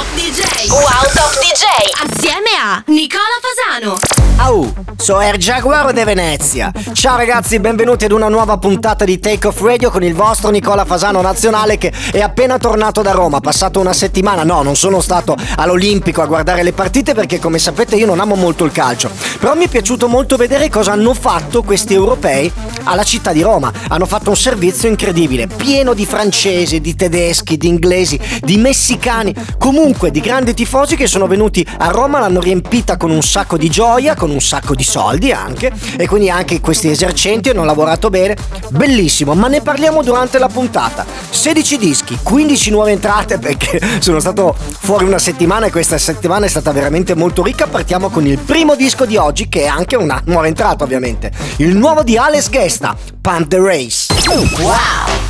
Top DJ. Wow Top DJ. Assieme a Nicola Fasano. Au, so Air Jaguar de Venezia. Ciao ragazzi, benvenuti ad una nuova puntata di Take Off Radio con il vostro Nicola Fasano nazionale che è appena tornato da Roma. Passato una settimana, no, non sono stato all'Olimpico a guardare le partite perché come sapete io non amo molto il calcio. Però mi è piaciuto molto vedere cosa hanno fatto questi europei alla città di Roma. Hanno fatto un servizio incredibile, pieno di francesi, di tedeschi, di inglesi, di messicani, comunque di grandi tifosi che sono venuti a Roma, l'hanno riempita con un sacco di gioia, con un sacco di soldi anche, e quindi anche questi esercenti hanno lavorato bene. Bellissimo, ma ne parliamo durante la puntata. 16 dischi, 15 nuove entrate perché sono stato fuori una settimana e questa settimana è stata veramente molto ricca. Partiamo con il primo disco di oggi che è anche una nuova entrata ovviamente. Il nuovo di Alex Gesta, Pump the Race. Wow!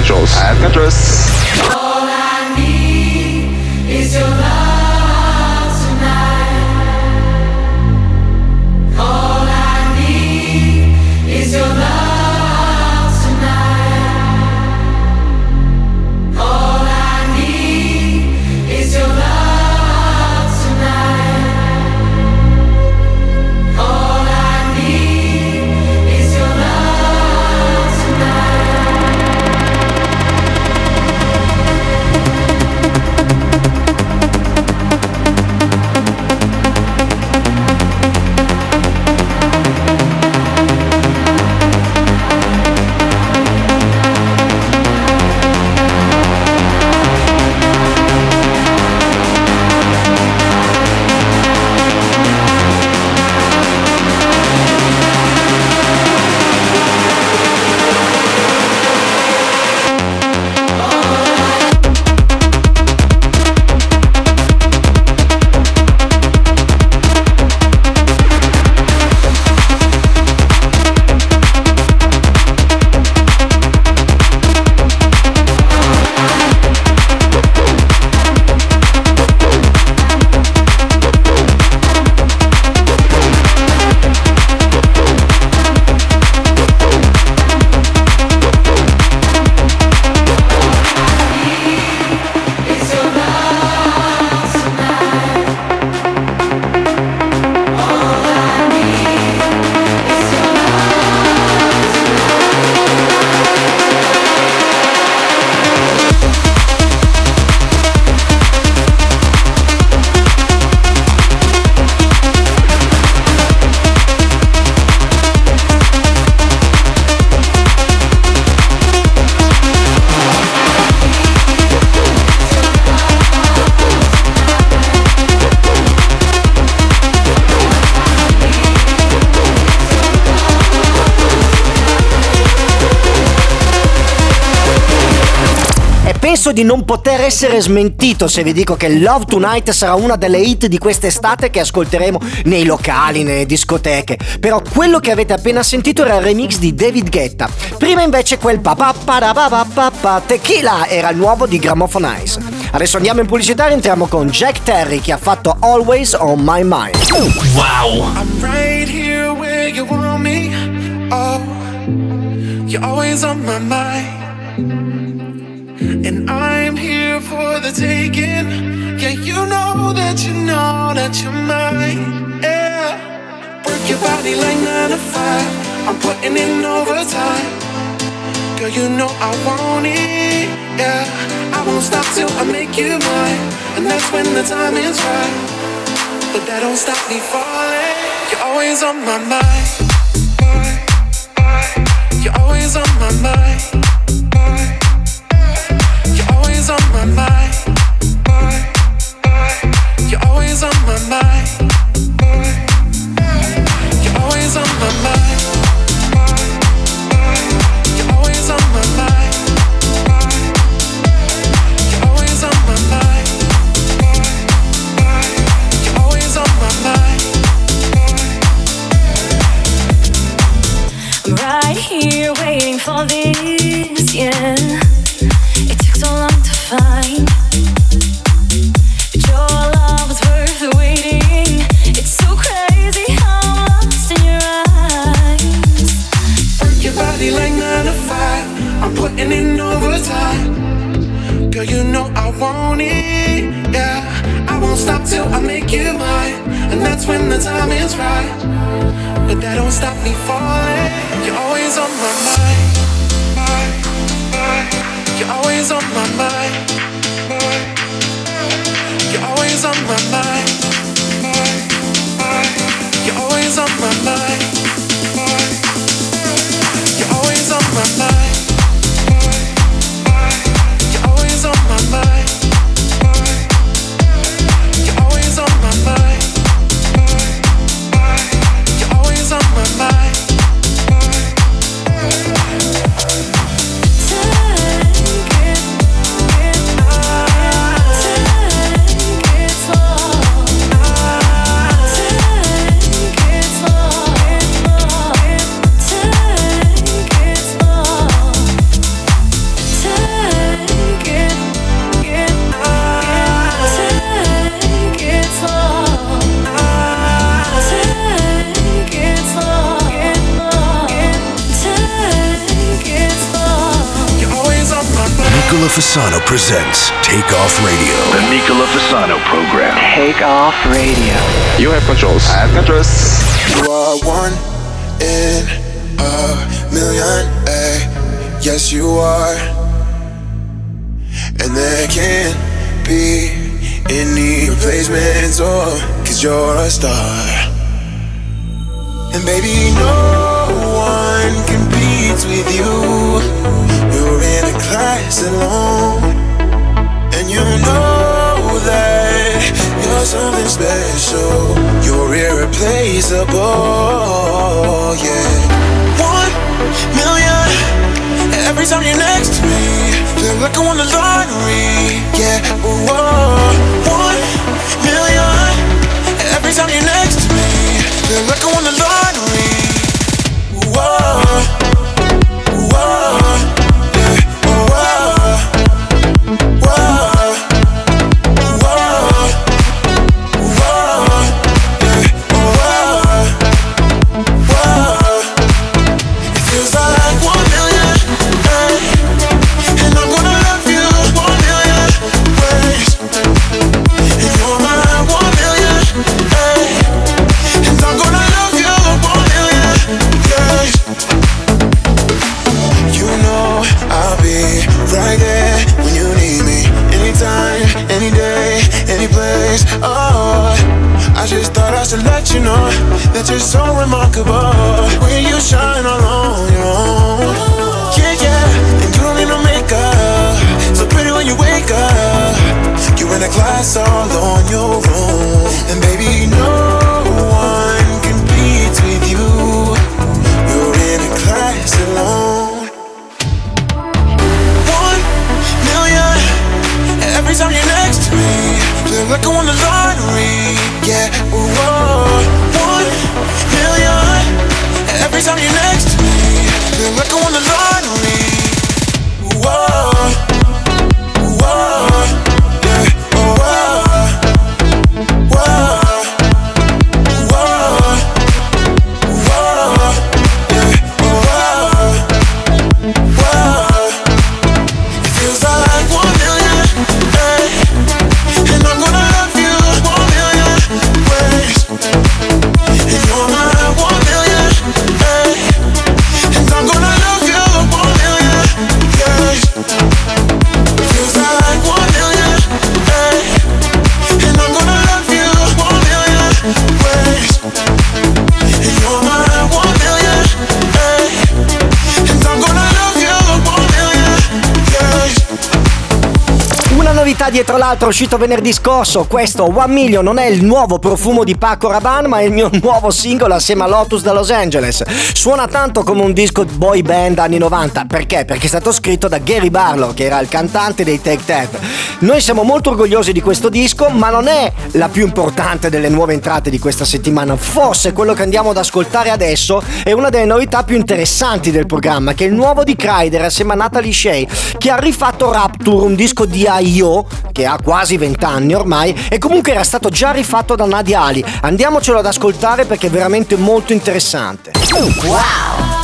Alcatraz. Uh, Alcatraz. Penso di non poter essere smentito se vi dico che Love Tonight sarà una delle hit di quest'estate che ascolteremo nei locali, nelle discoteche. Però quello che avete appena sentito era il remix di David Guetta. Prima invece quel pa pa pa da pa pa pa pa Tequila era il nuovo di Gramophone Eyes. Adesso andiamo in pubblicità e entriamo con Jack Terry che ha fatto Always on My Mind. I'm right here where you want me. Oh, you're always on my mind. And I'm here for the taking. Yeah, you know that you know that you're mine. Yeah, work your body like nine to five. I'm putting in overtime. Girl, you know I want it. Yeah, I won't stop till I make you mine. And that's when the time is right. But that don't stop me falling. You're always on my mind. You're always on my mind. When the time is right. But that don't stop me falling. You're always on my mind. Take off radio. You have controls. I have controls. You are one in a million, eh? Yes, you are. And there can't be any replacements, oh, cause you're a star. And baby, no one competes with you. You're in a class alone. And you know that you're something special. You're irreplaceable, yeah. One million every time you're next to me. Feel like I won the lottery, yeah. Whoa. One million every time you're next to me. Feel like I won the lottery. Una novità dietro l'altra uscito venerdì scorso, questo One Million non è il nuovo profumo di Paco Rabanne ma è il mio nuovo singolo assieme a Lotus da Los Angeles. Suona tanto come un disco boy band anni 90, perché? Perché è stato scritto da Gary Barlow che era il cantante dei Take That. Noi siamo molto orgogliosi di questo disco ma non è la più importante delle nuove entrate di questa settimana, forse quello che andiamo ad ascoltare adesso è una delle novità più interessanti del programma che è il nuovo di Kryder assieme a Natalie Shea che ha rifatto Rapture, un disco di I.O. che ha quasi 20 anni ormai e comunque era stato già rifatto da Nadia Ali. Andiamocelo ad ascoltare perché è veramente molto interessante. Tonight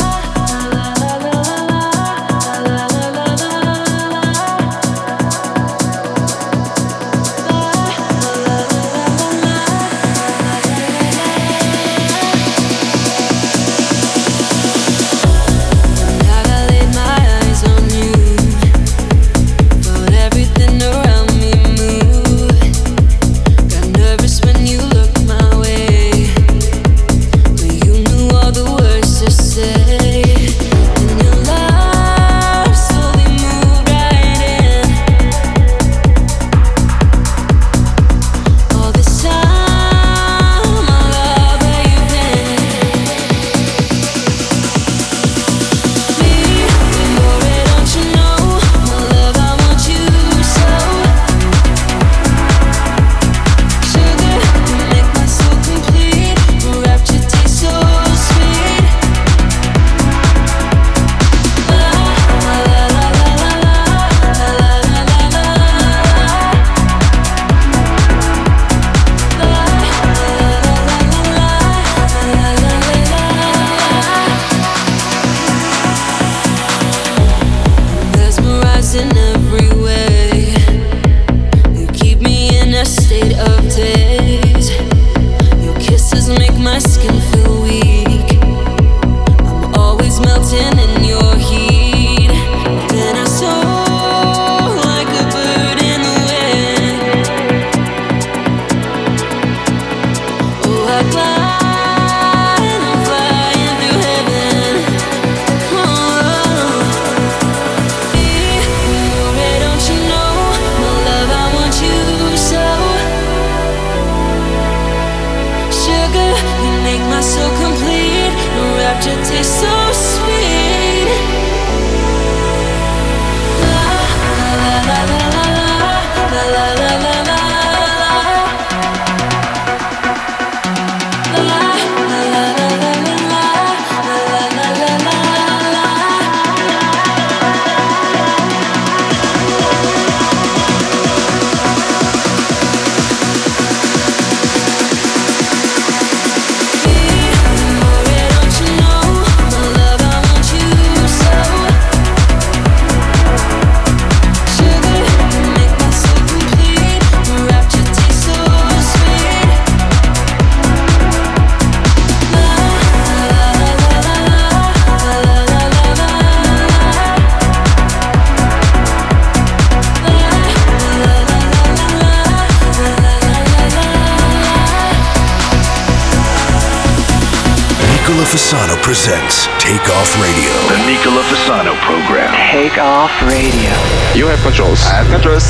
Take Off Radio. The Nicola Fasano program. Take off radio. You have controls. I have controls.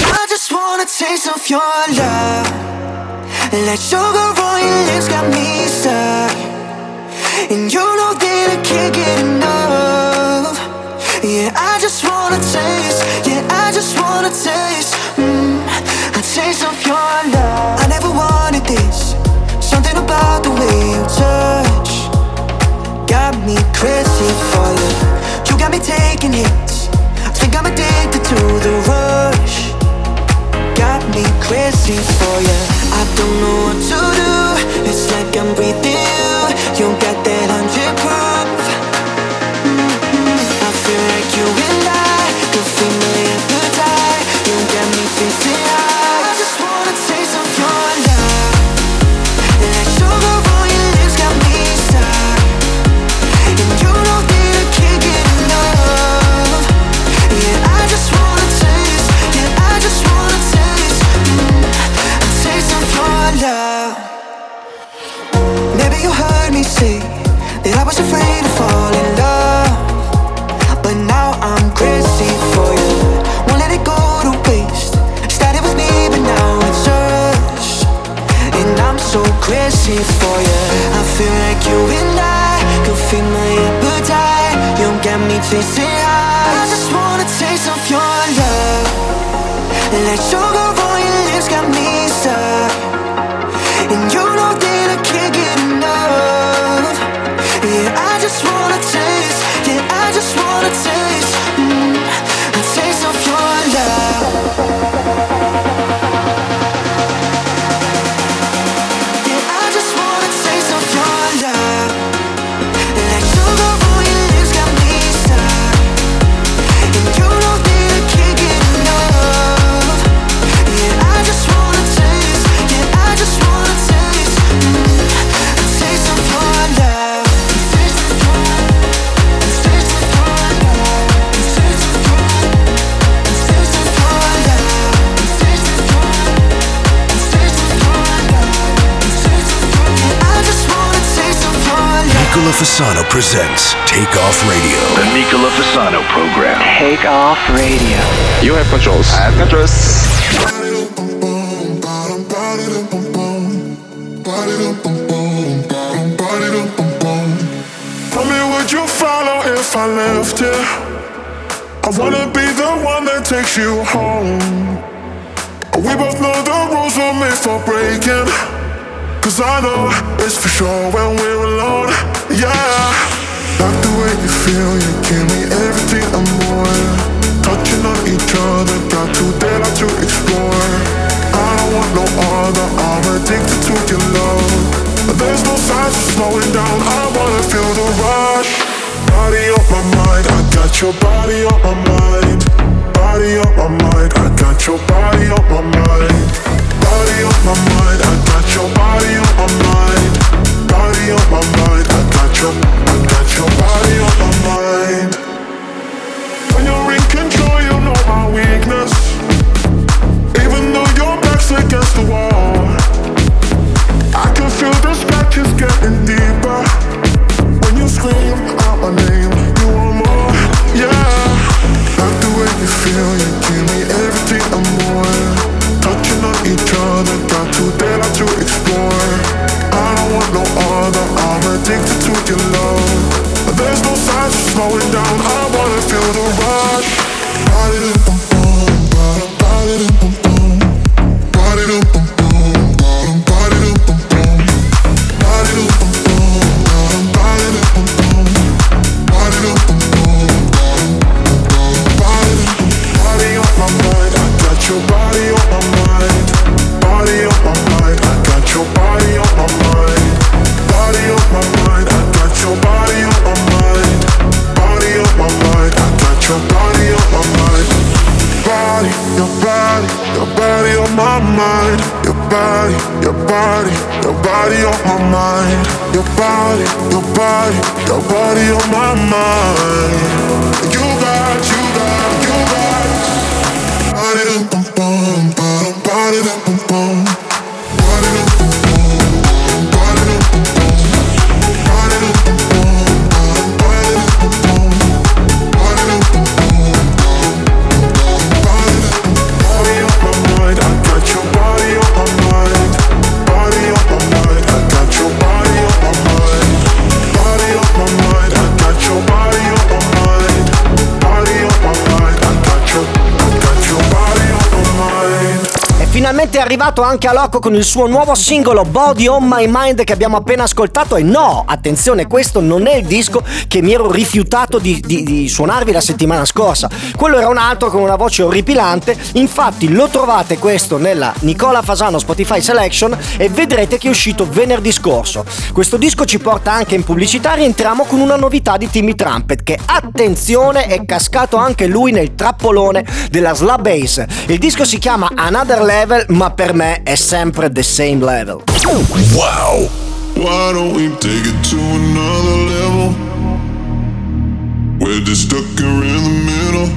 I just want a taste of your love. Like sugar on your lips got me stuck. And you know that I can't get enough. Yeah, I just wanna taste. Yeah, I just wanna taste. Mm, a taste of your love. I never wanted this. Something about the way you touch got me crazy for you. You got me taking hits. I think I'm addicted to the rush. Got me crazy for you. I don't know what to do. It's like I'm breathing Like you. Will lie Go to waste. Started with me but now it's yours And I'm so crazy for you. I feel like you in my upper die You'll get me taste your I just wanna taste off your love. And let sugar on your lips got me stuck. Fasano presents Take Off Radio. The Nicola Fasano program. Take off radio. You have controls. I have controls. Tell me, would you follow if I left you? I wanna be the one that takes you home. We both know the rules were made for breaking. Cause I know it's for sure when we're alone. Feel, you give me everything and more. Touching on each other, got to dare to explore. I don't want no other, I'm addicted to your love. There's no signs of slowing down, I wanna feel the rush. Body on my mind, I got your body on my mind. Body on my mind, I got your body on my mind. Body on my mind, I got your body on my mind. Body on my mind, I got your, I got your body on my mind. When you're in control, you know my weakness. Even though your back's against the wall, I can feel the scratches getting deeper. When you scream out my name, you want more, yeah. Like the way you feel, you give me everything and more. Touching on each other, going down. body, your body on my mind. Your body, your body, your body on my mind. You è arrivato anche a Loco con il suo nuovo singolo Body on My Mind che abbiamo appena ascoltato e no, attenzione, questo non è il disco che mi ero rifiutato di, di, di suonarvi la settimana scorsa. Quello era un altro con una voce orripilante, infatti lo trovate questo nella Nicola Fasano Spotify Selection e vedrete che è uscito venerdì scorso. Questo disco ci porta anche in pubblicità, rientriamo con una novità di Timmy Trumpet che attenzione è cascato anche lui nel trappolone della slab bass. Il disco si chiama Another Level ma ma per me è sempre the same level. Wow! Why don't we take it to another level? We're just stuck here in the middle.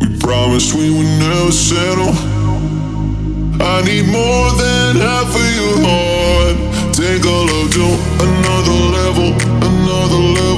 We promised we would never settle. I need more than half of your heart. Take all of you another level, another level.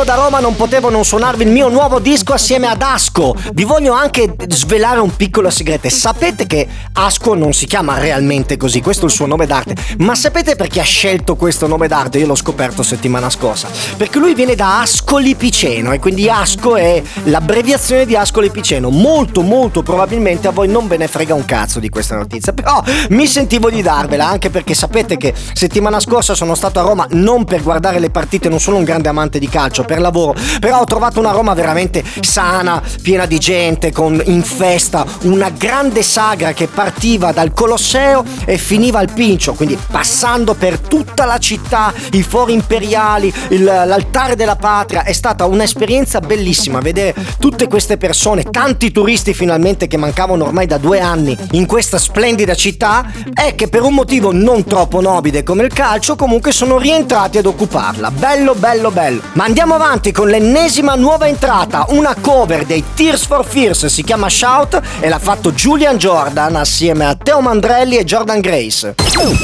Ritorno da Roma non potevo non suonarvi il mio nuovo disco assieme ad Asco. Vi voglio anche svelare un piccolo segreto. Sapete che Asco non si chiama realmente così, questo è il suo nome d'arte. Ma sapete perché ha scelto questo nome d'arte? Io l'ho scoperto settimana scorsa. Perché lui viene da Ascoli Piceno e quindi Asco è l'abbreviazione di Ascoli Piceno. Molto, molto probabilmente a voi non ve ne frega un cazzo di questa notizia. Però mi sentivo di darvela anche perché sapete che settimana scorsa sono stato a Roma non per guardare le partite, non sono un grande amante di calcio, per lavoro, però ho trovato una Roma veramente sana, piena di gente, con in festa, una grande sagra che partiva dal Colosseo e finiva al Pincio, quindi passando per tutta la città, i fori imperiali, il- l'altare della patria, è stata un'esperienza bellissima vedere tutte queste persone, tanti turisti finalmente che mancavano ormai da due anni in questa splendida città e che per un motivo non troppo nobile come il calcio comunque sono rientrati ad occuparla. Bello, bello, bello. Ma andiamo avanti con l'ennesima nuova entrata, una cover dei Tears for Fears, si chiama Shout e l'ha fatto Julian Jordan assieme a Teo Mandrelli e Jordan Grace.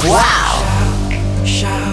Wow!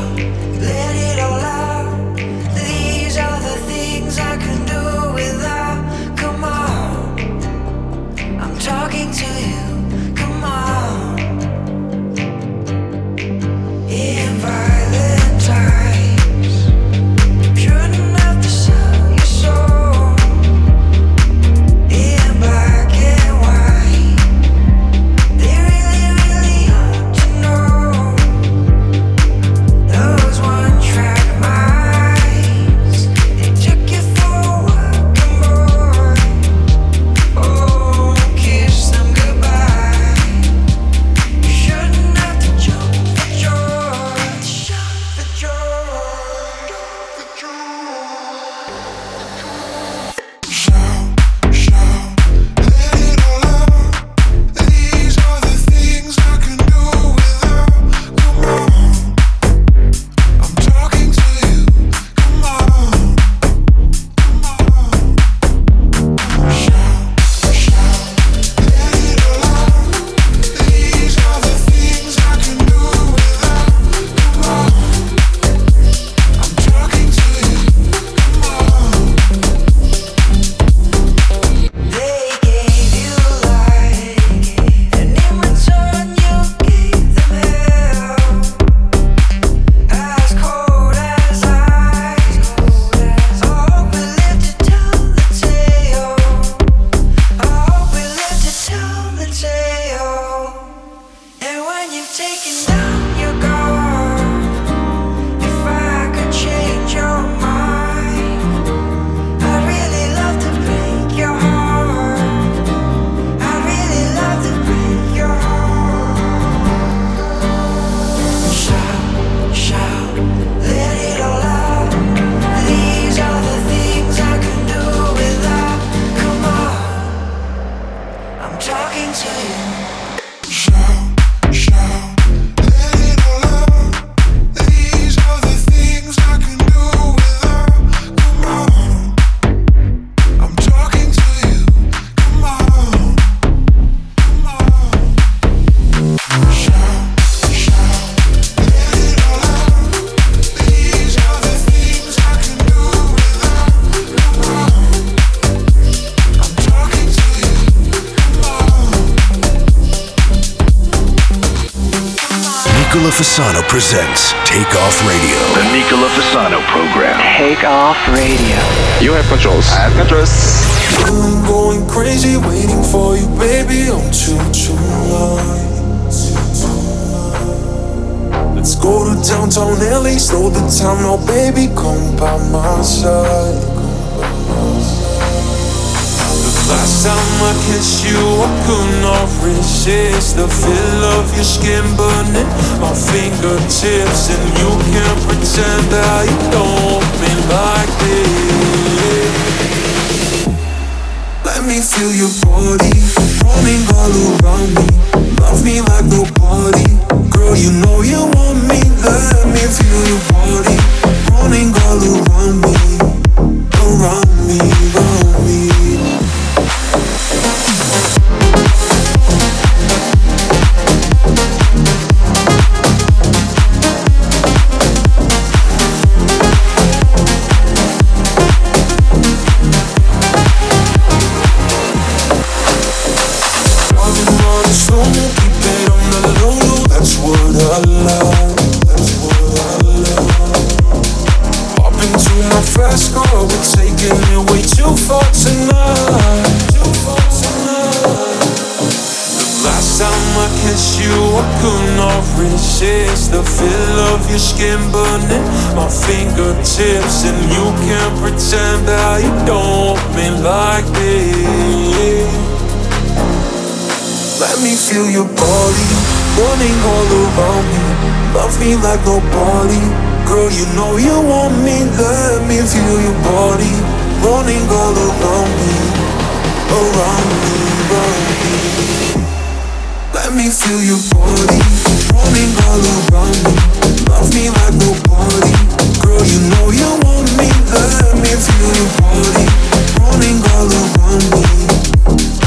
Fasano presents Take Off Radio. The Nicola Fasano program. Take off radio. You have controls. I have controls. I'm going crazy waiting for you, baby, on two two Let's go to downtown LA, slow the time now, baby, come by my side. Last time I kissed you, I could not resist the feel of your skin burning my fingertips, and you can't pretend that you know me like this. Let me feel your body roaming all around me. Love me like nobody. Girl, you know you want me. Let me feel your body roaming all around me. Around me, around me. Me feel your body running all around me. Love me like nobody. Girl, you know you want me. Let me feel your body running all around me. Around me, around me. Let me feel your body running all around me. Love me like nobody. Girl, you know you want me. Let me feel your body running all around me.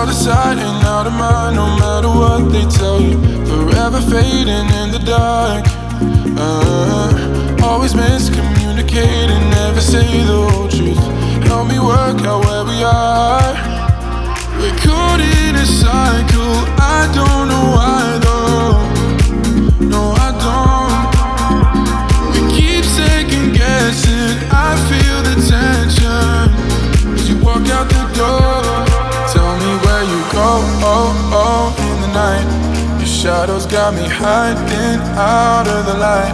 Out of sight and out of mind, no matter what they tell you. Forever fading in the dark. Uh, always miscommunicating, never say the whole truth. Help me work out where we are. We're caught in a cycle. I don't know why though. No, I don't. We keep second guessing. I feel the tension as you walk out the door. Shadows got me hiding out of the light.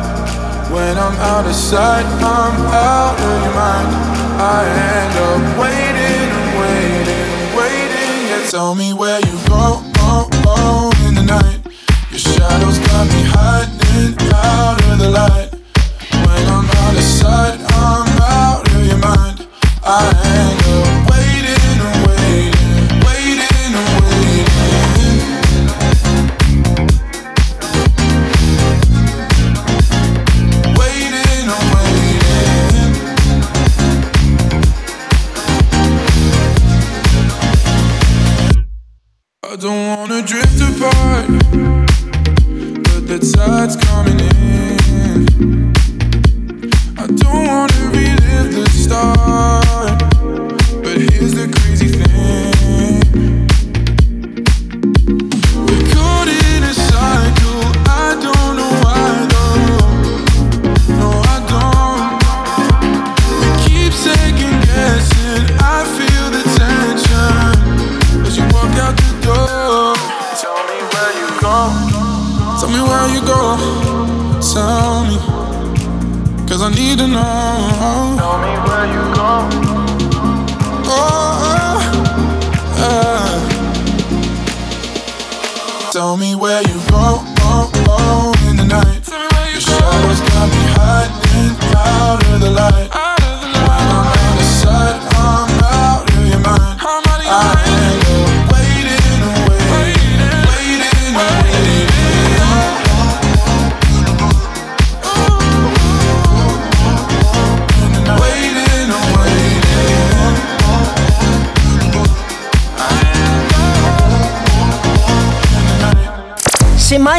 When I'm out of sight, I'm out of your mind. I end up waiting and waiting, waiting. Yeah, tell me where you go. Oh, oh, in the night. Your shadows got me hiding out of the light. When I'm out of sight, I'm out of your mind. I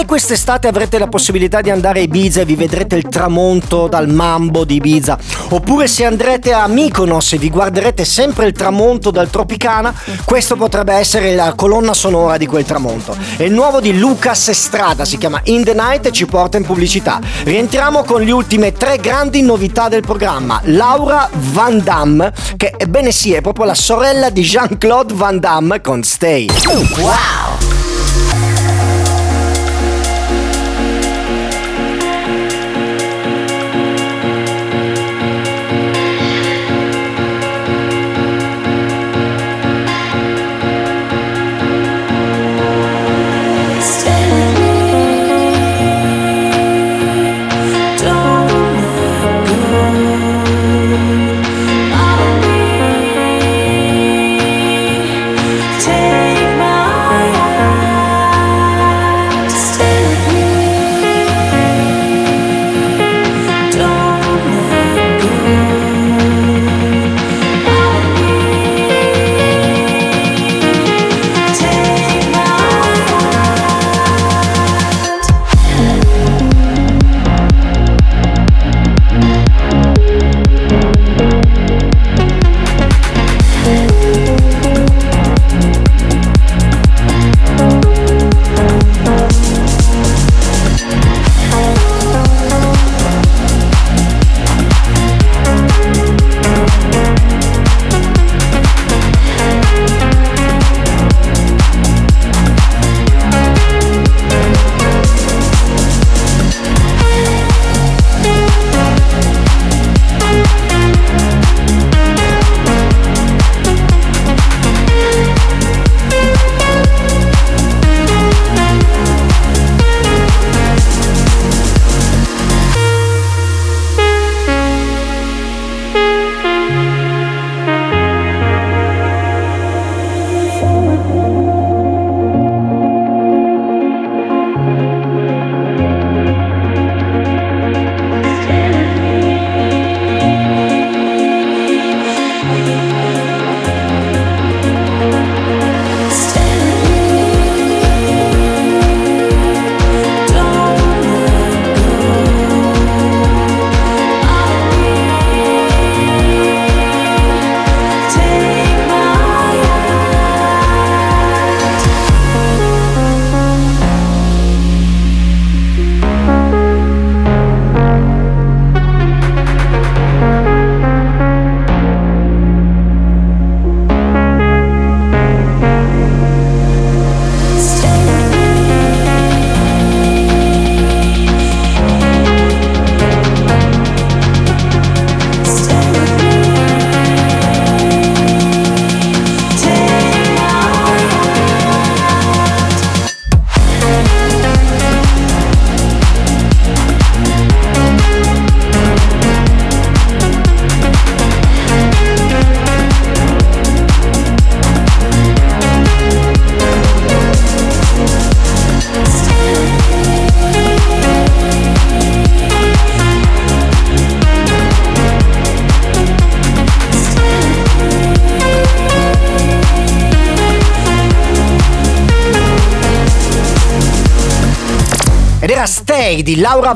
quest'estate avrete la possibilità di andare a Ibiza e vi vedrete il tramonto dal mambo di Ibiza, oppure se andrete a Mykonos e vi guarderete sempre il tramonto dal Tropicana, questo potrebbe essere la colonna sonora di quel tramonto. È il nuovo di Lucas Estrada, si chiama In the Night e ci porta in pubblicità. Rientriamo con le ultime tre grandi novità del programma. Laura Van Damme, che ebbene sì, è proprio la sorella di Jean-Claude Van Damme con Stay. Wow!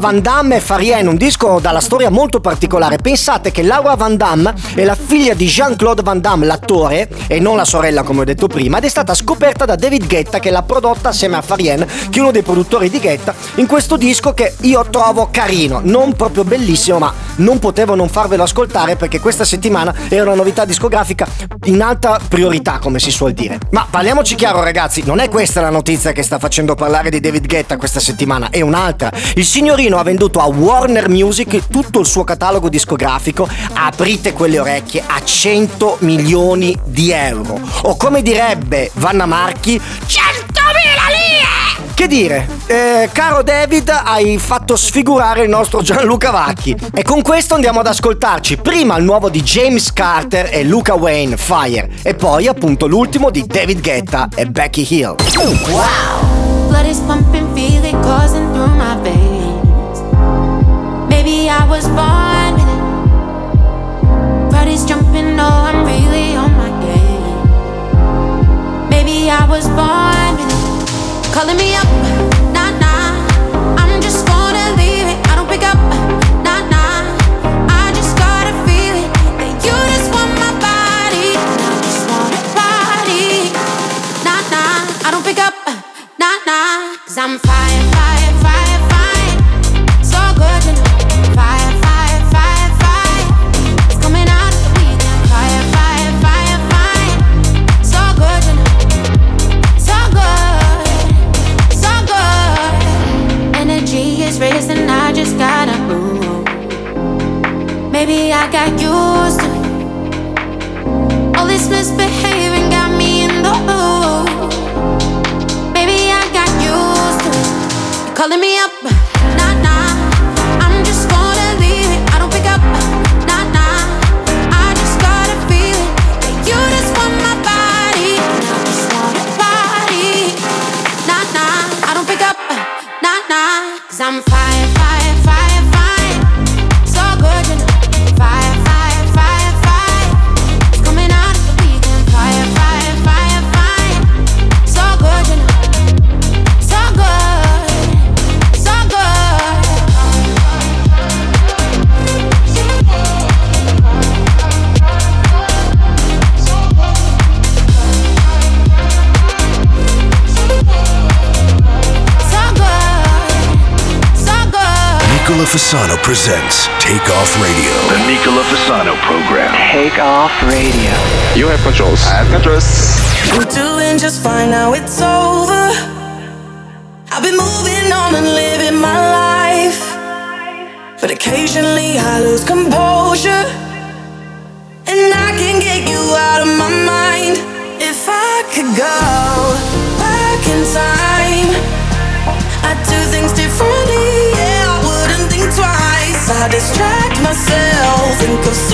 Van Damme e Farien, un disco dalla storia molto particolare. Pensate che Laura Van Damme è la figlia di Jean-Claude Van Damme, l'attore, e non la sorella come ho detto prima, ed è stata scoperta da David Guetta che l'ha prodotta assieme a Farien, che è uno dei produttori di Guetta, in questo disco che io trovo carino, non proprio bellissimo, ma non potevo non farvelo ascoltare perché questa settimana era una novità discografica in alta priorità, come si suol dire. Ma parliamoci chiaro ragazzi, non è questa la notizia che sta facendo parlare di David Guetta questa settimana, è un'altra. Il signorino ha venduto a Warner Music tutto il suo catalogo discografico, aprite quelle orecchie, a 100 milioni di euro. O come direbbe Vanna Marchi, 100.000 lire! Che dire, eh, caro David, hai fatto sfigurare il nostro Gianluca Vacchi. E con questo andiamo ad ascoltarci prima il nuovo di James Carter e Luca Wayne, Fire, e poi appunto l'ultimo di David Guetta e Becky Hill. Wow! I was born with it. Is jumping, no, I'm really on my game. Maybe I was born with it. Calling me up, nah nah. I'm just gonna leave it. I don't pick up, nah nah. I just gotta. That you just want my body. I just wanna party. Nah nah. I don't pick up, nah nah. Cause I'm fire, fire. Presents Take Off Radio. The Nicola Fasano program. Take off radio. You have controls. I have controls. I'm doing just fine now it's over. I've been moving on and living my life. But occasionally I lose composure. Distract myself, think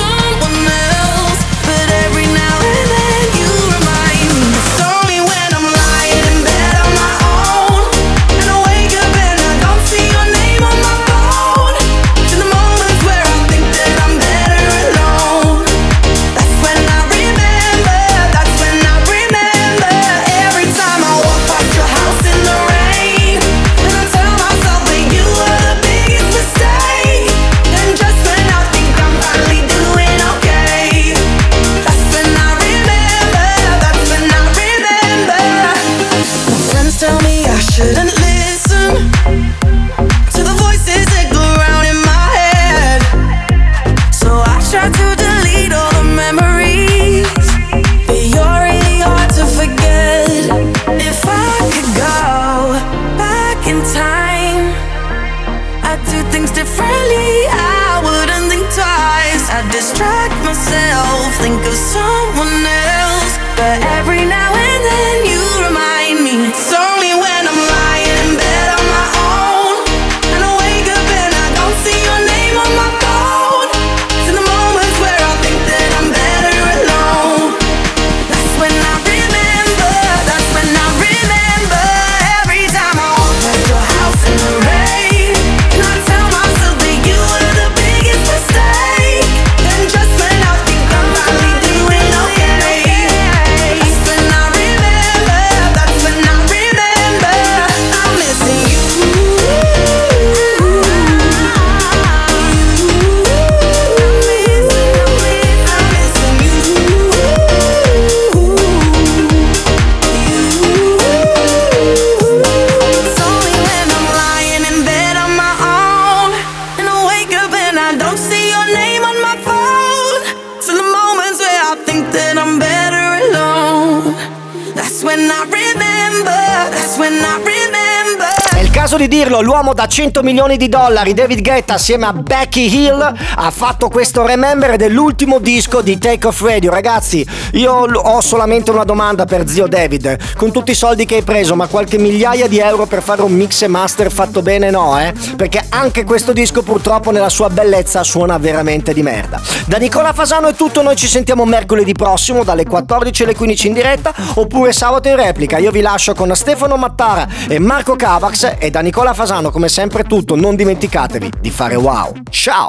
decirlo. L'uomo da 100 milioni di dollari, David Guetta, assieme a Becky Hill, ha fatto questo remember dell'ultimo disco di Take Off Radio. Ragazzi, io ho solamente una domanda per zio David. Con tutti i soldi che hai preso, ma qualche migliaia di euro per fare un mix e master fatto bene no, eh? Perché anche questo disco purtroppo nella sua bellezza suona veramente di merda. Da Nicola Fasano è tutto, noi ci sentiamo mercoledì prossimo dalle 14 alle 15 in diretta oppure sabato in replica. Io vi lascio con Stefano Mattara e Marco Cavax e da Nicola Fasano come sempre tutto, non dimenticatevi di fare wow. Ciao!